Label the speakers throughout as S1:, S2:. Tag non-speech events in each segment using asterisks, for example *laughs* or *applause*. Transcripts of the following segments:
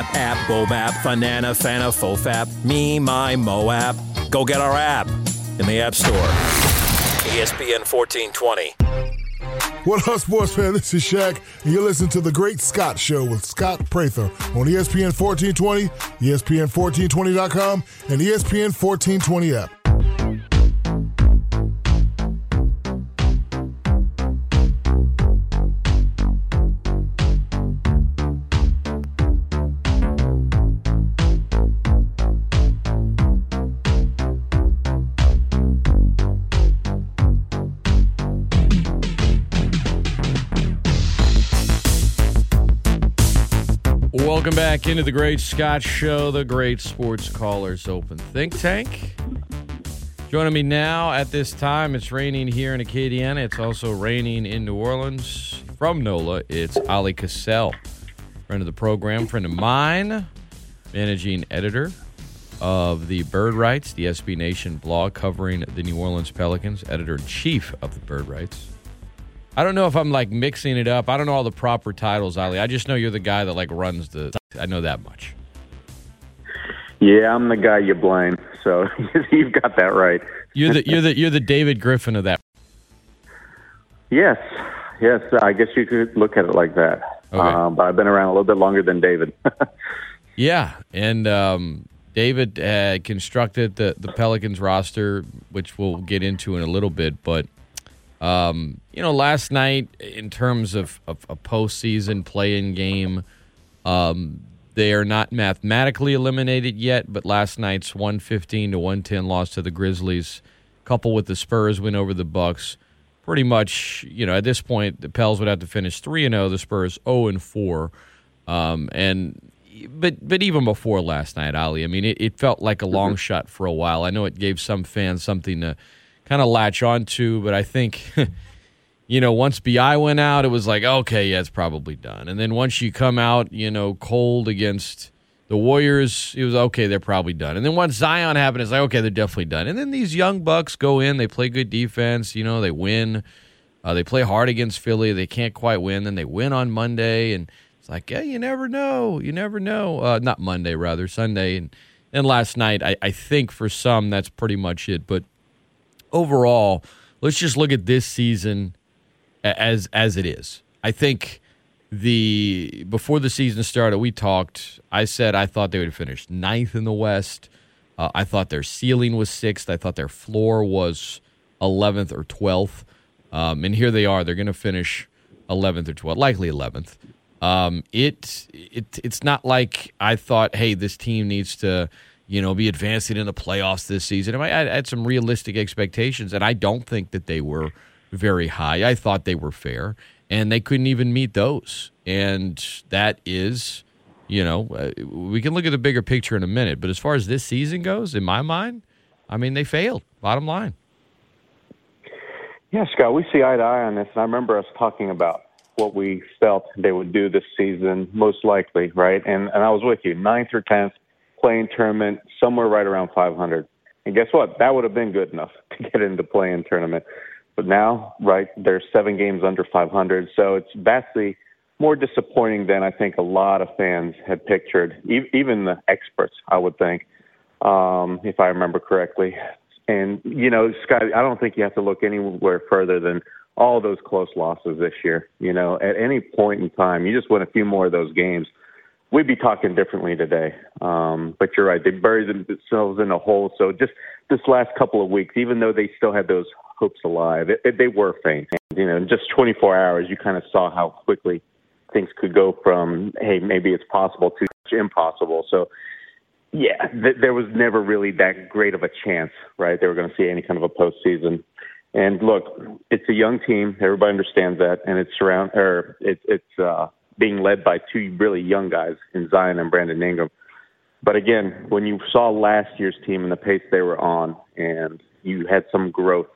S1: App, App, Bobap, Fanana, Fana, Fofap, Me, My, Moap. Go get our app in the App Store. ESPN 1420.
S2: What up, sports fan? This is Shaq, and you're listening to The Great Scott Show with Scott Prather on ESPN 1420, ESPN1420.com, and ESPN 1420 app.
S3: Welcome back into the Great Scott Show, the Great Sports Callers Open Think Tank. Joining me now at this time, it's raining here in Acadiana. It's also raining in New Orleans. From NOLA, it's Oleh Kosel, friend of the program, friend of mine, managing editor of the Bird Writes, the SB Nation blog covering the New Orleans Pelicans, editor in chief of the Bird Writes. I don't know if I'm like mixing it up. I don't know all the proper titles, Oleh. I just know you're the guy that like runs the. I know that much.
S4: Yeah, I'm the guy you blame. So *laughs* you've got that right.
S3: You're the you're the you're the David Griffin of that.
S4: Yes, yes. I guess you could look at it like that.
S3: Okay.
S4: Um, but I've been around a little bit longer than David. *laughs*
S3: Yeah, and um, David constructed the the Pelicans roster, which we'll get into in a little bit. But um, you know, last night in terms of, of a postseason play-in game, um, they are not mathematically eliminated yet. But last night's one fifteen to one ten loss to the Grizzlies, coupled with the Spurs win over the Bucks, pretty much you know at this point the Pels would have to finish three and zero, the Spurs zero and four, um, and but but even before last night, Oleh, I mean, it, it felt like a long shot for a while. I know it gave some fans something to kind of latch on to. but I think, *laughs* you know, once Bi went out, it was like, okay, yeah, it's probably done. And then once you come out, you know, cold against the Warriors, it was okay, they're probably done. And then once Zion happened, it's like, okay, they're definitely done. And then these young Bucks go in, they play good defense, you know, they win. Uh, they play hard against Philly. They can't quite win. Then they win on Monday, and it's like, yeah, you never know. You never know. Uh, not Monday, rather Sunday, and and last night. I, I think for some that's pretty much it. But overall, let's just look at this season as as it is. I think the before the season started, we talked. I said I thought they would finish ninth in the West. Uh, I thought their ceiling was sixth. I thought their floor was eleventh or twelfth. Um, and here they are. They're going to finish eleventh or twelfth, likely eleventh. Um, it it it's not like I thought. Hey, this team needs to you know be advancing in the playoffs this season. I, had some realistic expectations, and I don't think that they were very high. I thought they were fair, and they couldn't even meet those. And that is, you know, uh, we can look at the bigger picture in a minute. But as far as this season goes, in my mind, I mean, they failed. Bottom line.
S4: yeah, Scott, we see eye to eye on this. And I remember us talking about what we felt they would do this season, most likely, right? And and I was with you, ninth or tenth, play-in tournament, somewhere right around 500. And guess what? That would have been good enough *laughs* to get into play-in tournament. But now, right, they're seven games under 500, so it's vastly more disappointing than I think a lot of fans had pictured, e- even the experts, I would think, um, if I remember correctly. And, you know, Scott, I don't think you have to look anywhere further than all those close losses this year. You know, at any point in time, you just win a few more of those games. We'd be talking differently today. Um, but you're right. They buried themselves in a hole. So just this last couple of weeks, even though they still had those hopes alive, it, it, they were faint. And, you know, in just 24 hours, you kind of saw how quickly things could go from, hey, maybe it's possible to impossible. So, yeah, th- there was never really that great of a chance, right? They were going to see any kind of a postseason. And look, it's a young team. Everybody understands that, and it's surround or it's it's uh, being led by two really young guys in Zion and Brandon Ingram. But again, when you saw last year's team and the pace they were on, and you had some growth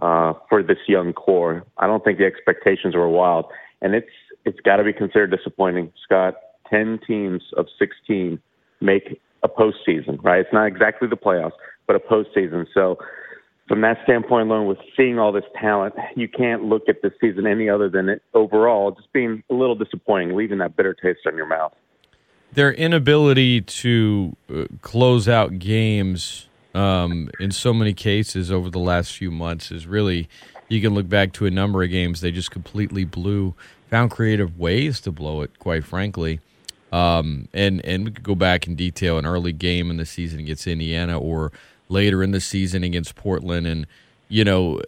S4: uh, for this young core, I don't think the expectations were wild. And it's it's got to be considered disappointing, Scott. Ten teams of sixteen make a postseason, right? It's not exactly the playoffs, but a postseason. So, from that standpoint alone, with seeing all this talent, you can't look at this season any other than it overall just being a little disappointing, leaving that bitter taste in your mouth.
S3: their inability to uh, close out games um, in so many cases over the last few months is really you can look back to a number of games they just completely blew found creative ways to blow it quite frankly um, and and we could go back in detail an early game in the season against indiana or later in the season against portland and you know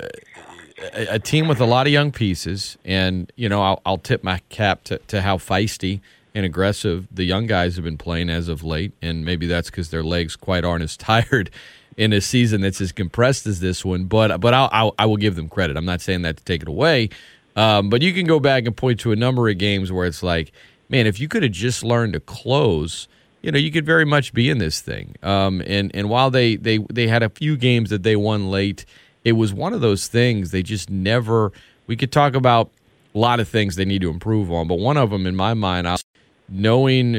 S3: a, a team with a lot of young pieces and you know i'll, I'll tip my cap to, to how feisty and aggressive the young guys have been playing as of late, and maybe that's because their legs quite aren't as *laughs* tired in a season that's as compressed as this one. But but I'll, I'll I will give them credit. I'm not saying that to take it away, um, but you can go back and point to a number of games where it's like, man, if you could have just learned to close. You know, you could very much be in this thing. Um, and and while they, they they had a few games that they won late, it was one of those things they just never. We could talk about a lot of things they need to improve on, but one of them, in my mind, I knowing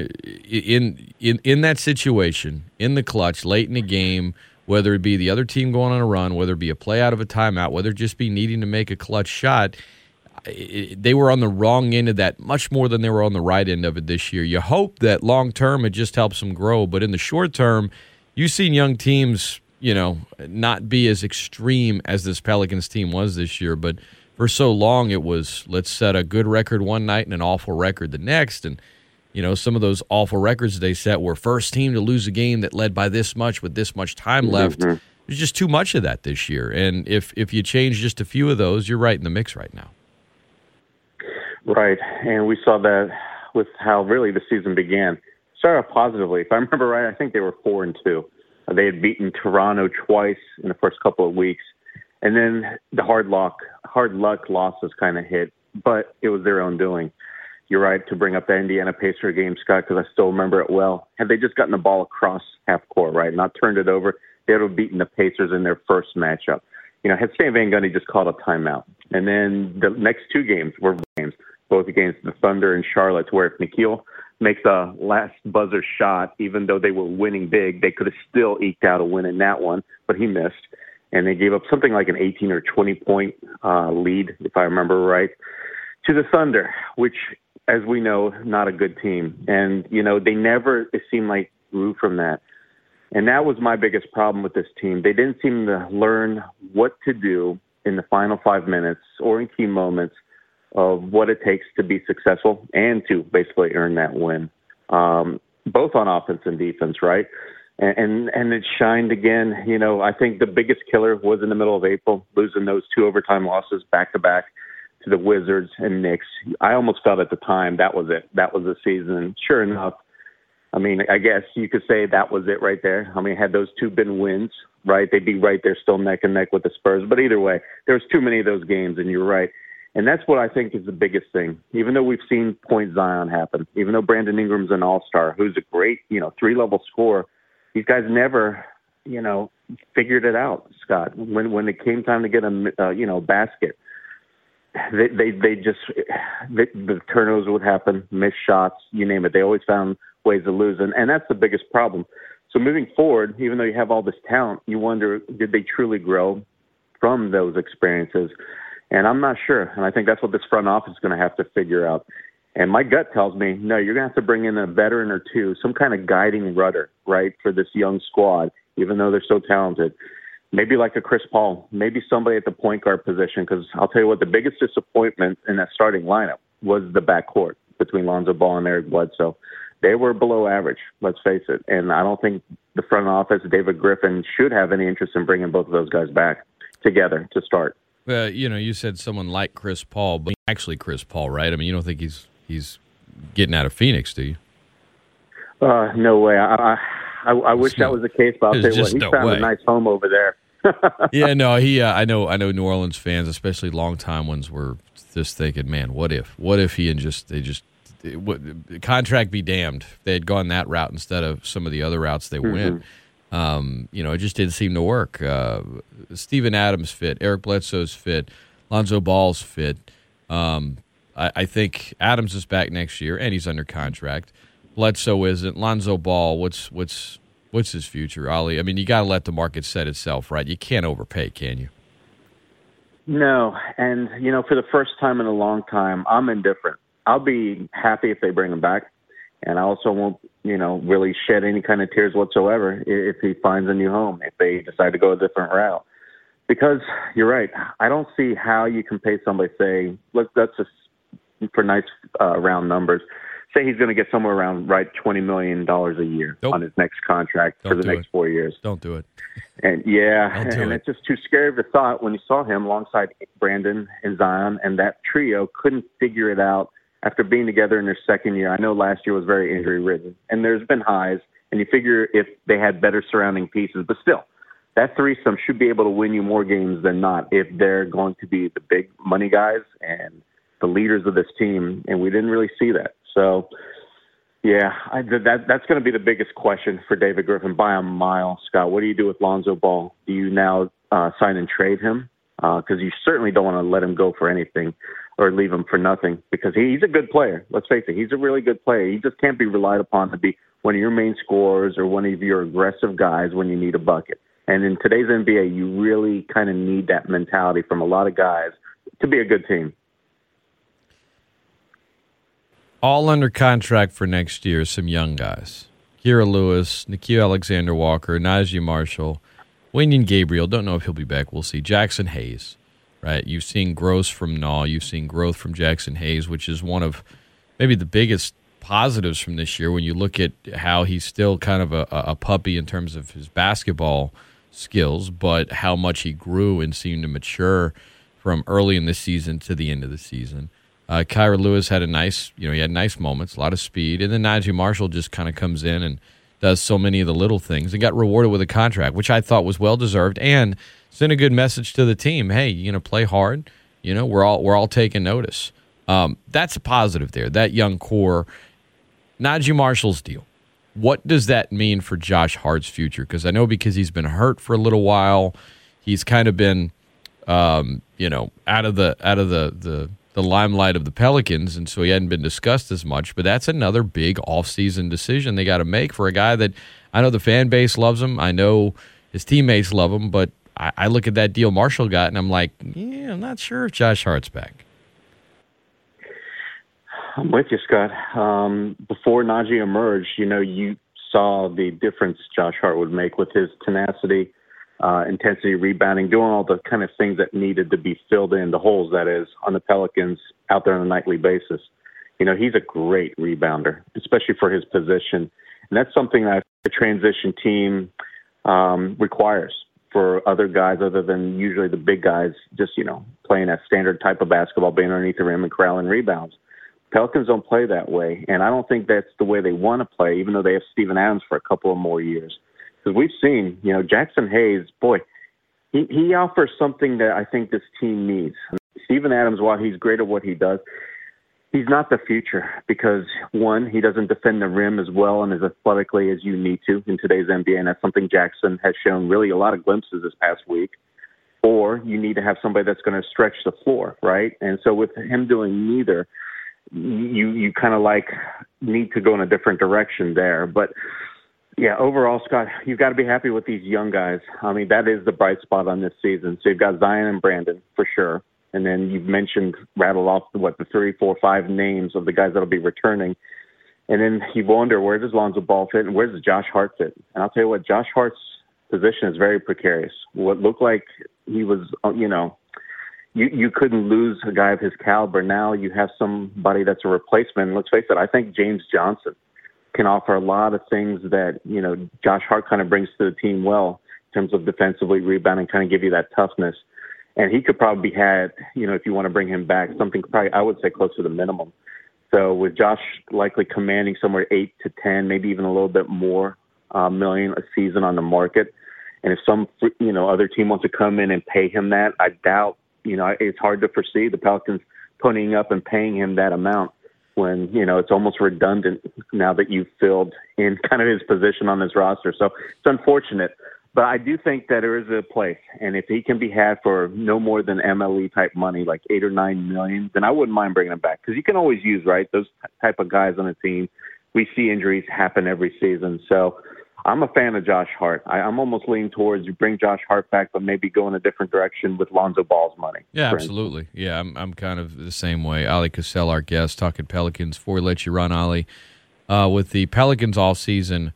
S3: in in in that situation in the clutch late in the game whether it be the other team going on a run whether it be a play out of a timeout whether it just be needing to make a clutch shot it, they were on the wrong end of that much more than they were on the right end of it this year you hope that long term it just helps them grow but in the short term you've seen young teams you know not be as extreme as this pelicans team was this year but for so long it was let's set a good record one night and an awful record the next and you know, some of those awful records they set were first team to lose a game that led by this much with this much time left. Mm-hmm. There's just too much of that this year. And if if you change just a few of those, you're right in the mix right now.
S4: Right. And we saw that with how really the season began. Started off positively. If I remember right, I think they were four and two. Uh, they had beaten Toronto twice in the first couple of weeks. And then the hard luck hard luck losses kind of hit, but it was their own doing you're right to bring up the Indiana Pacer game, Scott, because I still remember it well. Had they just gotten the ball across half court, right, not turned it over, they would have beaten the Pacers in their first matchup. You know, had Stan Van Gundy just called a timeout. And then the next two games were games, both against the Thunder and Charlotte, where if Nickeil makes a last buzzer shot, even though they were winning big, they could have still eked out a win in that one, but he missed. And they gave up something like an 18 or 20 point uh, lead, if I remember right, to the Thunder, which as we know, not a good team. And, you know, they never, it seemed like, grew from that. And that was my biggest problem with this team. They didn't seem to learn what to do in the final five minutes or in key moments of what it takes to be successful and to basically earn that win, um, both on offense and defense, right? And, and and it shined again. You know, I think the biggest killer was in the middle of April, losing those two overtime losses back to back to the Wizards and Knicks. I almost felt at the time that was it. That was the season. Sure enough, I mean, I guess you could say that was it right there. I mean, had those two been wins, right, they'd be right there still neck and neck with the Spurs. But either way, there was too many of those games, and you're right. And that's what I think is the biggest thing. Even though we've seen Point Zion happen, even though Brandon Ingram's an all star, who's a great, you know, three level scorer, these guys never, you know, figured it out, Scott. When when it came time to get a, uh, you know, basket, they they they just the, the turnovers would happen, missed shots, you name it. They always found ways to lose, and and that's the biggest problem. So moving forward, even though you have all this talent, you wonder did they truly grow from those experiences? And I'm not sure, and I think that's what this front office is going to have to figure out. And my gut tells me, no, you're going to have to bring in a veteran or two, some kind of guiding rudder, right, for this young squad, even though they're so talented maybe like a Chris Paul, maybe somebody at the point guard position. Because I'll tell you what, the biggest disappointment in that starting lineup was the backcourt between Lonzo Ball and Eric Bledsoe. They were below average, let's face it. And I don't think the front office, David Griffin, should have any interest in bringing both of those guys back together to start.
S3: Uh, you know, you said someone like Chris Paul, but actually Chris Paul, right? I mean, you don't think he's he's getting out of Phoenix, do you?
S4: Uh, no way. I, I I, I wish that was the case, but I'll tell you what, he found way. a nice home over there. *laughs*
S3: yeah, no, he. Uh, I know. I know. New Orleans fans, especially longtime ones, were just thinking, "Man, what if? What if he and just they just it, what, contract be damned? They had gone that route instead of some of the other routes they mm-hmm. went." Um, you know, it just didn't seem to work. Uh, Steven Adams fit, Eric Bledsoe's fit, Lonzo Ball's fit. Um, I, I, think Adams is back next year, and he's under contract. Bledsoe isn't. Lonzo Ball, what's what's what's his future, Oleh? I mean, you got to let the market set itself, right? You can't overpay, can you?
S4: No, and you know, for the first time in a long time, I'm indifferent. I'll be happy if they bring him back. And I also won't, you know, really shed any kind of tears whatsoever if he finds a new home, if they decide to go a different route. Because you're right. I don't see how you can pay somebody, say, look, that's just for nice uh, round numbers. Say he's going to get somewhere around right twenty million dollars a year
S3: Nope.
S4: on his next contract
S3: Don't
S4: for the next
S3: it.
S4: four years.
S3: Don't do it.
S4: And yeah,
S3: do
S4: and
S3: it.
S4: it's just too scary of a thought when you saw him alongside Brandon and Zion, and that trio couldn't figure it out after being together in their second year. I know last year was very injury ridden, and there's been highs, and you figure if they had better surrounding pieces, but still, that threesome should be able to win you more games than not if they're going to be the big money guys and the leaders of this team, and we didn't really see that. So. Yeah, I, that that's going to be the biggest question for David Griffin by a mile. Scott, what do you do with Lonzo Ball? Do you now uh, sign and trade him? Uh, because you certainly don't want to let him go for anything or leave him for nothing. Because he, he's a good player. Let's face it, he's a really good player. He just can't be relied upon to be one of your main scorers or one of your aggressive guys when you need a bucket. And in today's NBA, you really kind of need that mentality from a lot of guys to be a good team.
S3: All under contract for next year, some young guys. Kira Lewis, Nickeil Alexander Walker, Naji Marshall, Wenyen Gabriel. Don't know if he'll be back. We'll see. Jaxson Hayes, right? You've seen growth from Naw. You've seen growth from Jaxson Hayes, which is one of maybe the biggest positives from this year when you look at how he's still kind of a, a puppy in terms of his basketball skills, but how much he grew and seemed to mature from early in the season to the end of the season. Uh, Kira Lewis had a nice, you know, he had nice moments, a lot of speed, and then Naji Marshall just kind of comes in and does so many of the little things and got rewarded with a contract, which I thought was well deserved, and sent a good message to the team. Hey, you know, play hard. You know, we're all we're all taking notice. Um, that's a positive there. That young core, Naji Marshall's deal. What does that mean for Josh Hart's future? Because I know because he's been hurt for a little while, he's kind of been, um, you know, out of the out of the the the limelight of the Pelicans, and so he hadn't been discussed as much. But that's another big offseason decision they got to make for a guy that I know the fan base loves him. I know his teammates love him, but I, I look at that deal Marshall got, and I'm like, yeah, I'm not sure if Josh Hart's back.
S4: I'm with you, Scott. Um, before Naji emerged, you know, you saw the difference Josh Hart would make with his tenacity, uh, intensity, rebounding, doing all the kind of things that needed to be filled in, the holes, that is, on the Pelicans out there on a nightly basis. You know, he's a great rebounder, especially for his position. And that's something that a transition team um, requires for other guys other than usually the big guys, just, you know, playing that standard type of basketball, being underneath the rim and corralling rebounds. Pelicans don't play that way, and I don't think that's the way they want to play, even though they have Steven Adams for a couple of more years. Because we've seen, you know, Jaxson Hayes, boy, he, he offers something that I think this team needs. Steven Adams, while he's great at what he does, he's not the future because one, he doesn't defend the rim as well and as athletically as you need to in today's NBA, and that's something Jaxson has shown really a lot of glimpses this past week. Or you need to have somebody that's going to stretch the floor, right? And so with him doing neither, you you kind of like need to go in a different direction there. But yeah, overall, Scott, you've got to be happy with these young guys. I mean, that is the bright spot on this season. So you've got Zion and Brandon for sure, and then you've mentioned rattle off what the three, four, five names of the guys that'll be returning. And then you wonder where does Lonzo Ball fit and where does Josh Hart fit? And I'll tell you what, Josh Hart's position is very precarious. What looked like he was, uh, you know, you you couldn't lose a guy of his caliber. Now you have somebody that's a replacement. Let's face it, I think James Johnson can offer a lot of things that you know Josh Hart kind of brings to the team well in terms of defensively rebounding, kind of give you that toughness. And he could probably be had, you know, if you want to bring him back, something probably I would say close to the minimum. So with Josh likely commanding somewhere eight to ten, maybe even a little bit more uh, million a season on the market, and if some you know other team wants to come in and pay him that, I doubt you know, it's hard to foresee the Pelicans ponying up and paying him that amount when, you know, it's almost redundant now that you've filled in *laughs* kind of his position on this roster. So it's unfortunate. But I do think that there is a place. And if he can be had for no more than MLE type money, like eight or nine million, then I wouldn't mind bringing him back. Because you can always use, right, those type of guys on a team. We see injuries happen every season. So I'm a fan of Josh Hart. I, I'm almost leaning towards you bring Josh Hart back, but maybe go in a different direction with Lonzo Ball's money.
S3: Yeah,
S4: for
S3: absolutely. Yeah, I'm, I'm kind of the same way. Oleh Kosel, our guest, talking Pelicans. Before we let you run, Oleh, uh, with the Pelicans off season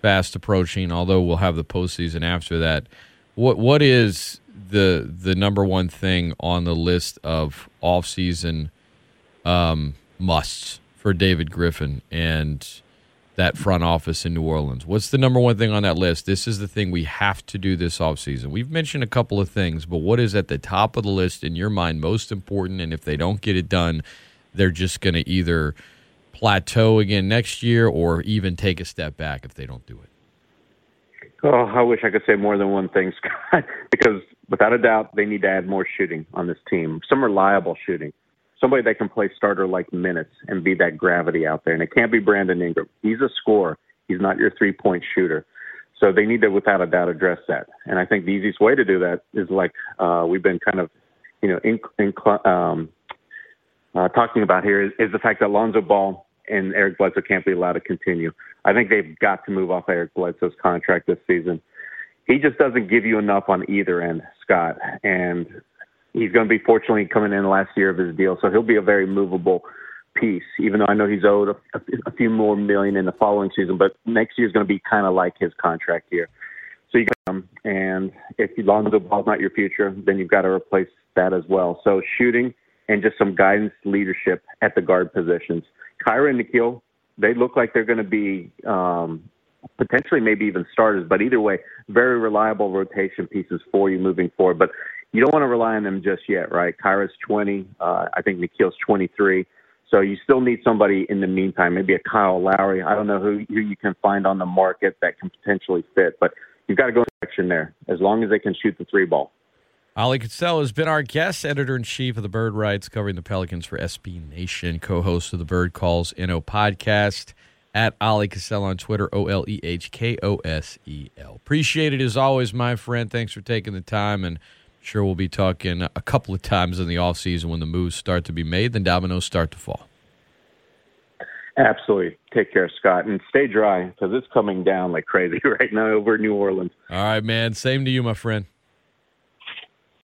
S3: fast approaching. Although we'll have the postseason after that. What what is the the number one thing on the list of off season um, musts for David Griffin and that front office in New Orleans? What's the number one thing on that list? This is the thing we have to do this offseason. We've mentioned a couple of things, but what is at the top of the list in your mind most important? And if they don't get it done, they're just going to either plateau again next year or even take a step back if they don't do it.
S4: Oh, I wish I could say more than one thing, *laughs* Scott, because without a doubt, they need to add more shooting on this team, some reliable shooting somebody that can play starter like minutes and be that gravity out there. And it can't be Brandon Ingram. He's a scorer. He's not your three point shooter. So they need to, without a doubt, address that. And I think the easiest way to do that is like uh, we've been kind of, you know, in, um, uh, talking about here is, is the fact that Lonzo Ball and Eric Bledsoe can't be allowed to continue. I think they've got to move off Eric Bledsoe's contract this season. He just doesn't give you enough on either end, Scott. And he's going to be fortunately coming in the last year of his deal, so he'll be a very movable piece. Even though I know he's owed a, a few more million in the following season, but next year is going to be kind of like his contract year. So you got him, and if Lonzo Ball's not your future, then you've got to replace that as well. So shooting and just some guidance, leadership at the guard positions. Kira and Nickeil, they look like they're going to be um, potentially maybe even starters, but either way, very reliable rotation pieces for you moving forward. But you don't want to rely on them just yet, right? Kira's 20. Uh, I think Nickeil's 23. So you still need somebody in the meantime, maybe a Kyle Lowry. I don't know who, who you can find on the market that can potentially fit, but you've got to go in direction there as long as they can shoot the three ball.
S3: Oleh Kosel has been our guest, editor in chief of the Bird Writes, covering the Pelicans for SB Nation, co host of the Bird Calls NO podcast at Oleh Kosel on Twitter, O L E H K O S E L. Appreciate it as always, my friend. Thanks for taking the time and Sure, we'll be talking a couple of times in the off season when the moves start to be made, then dominoes start to fall.
S4: Absolutely. Take care, Scott, and stay dry because it's coming down like crazy *laughs* right now over New Orleans.
S3: All right, man. Same to you, my friend.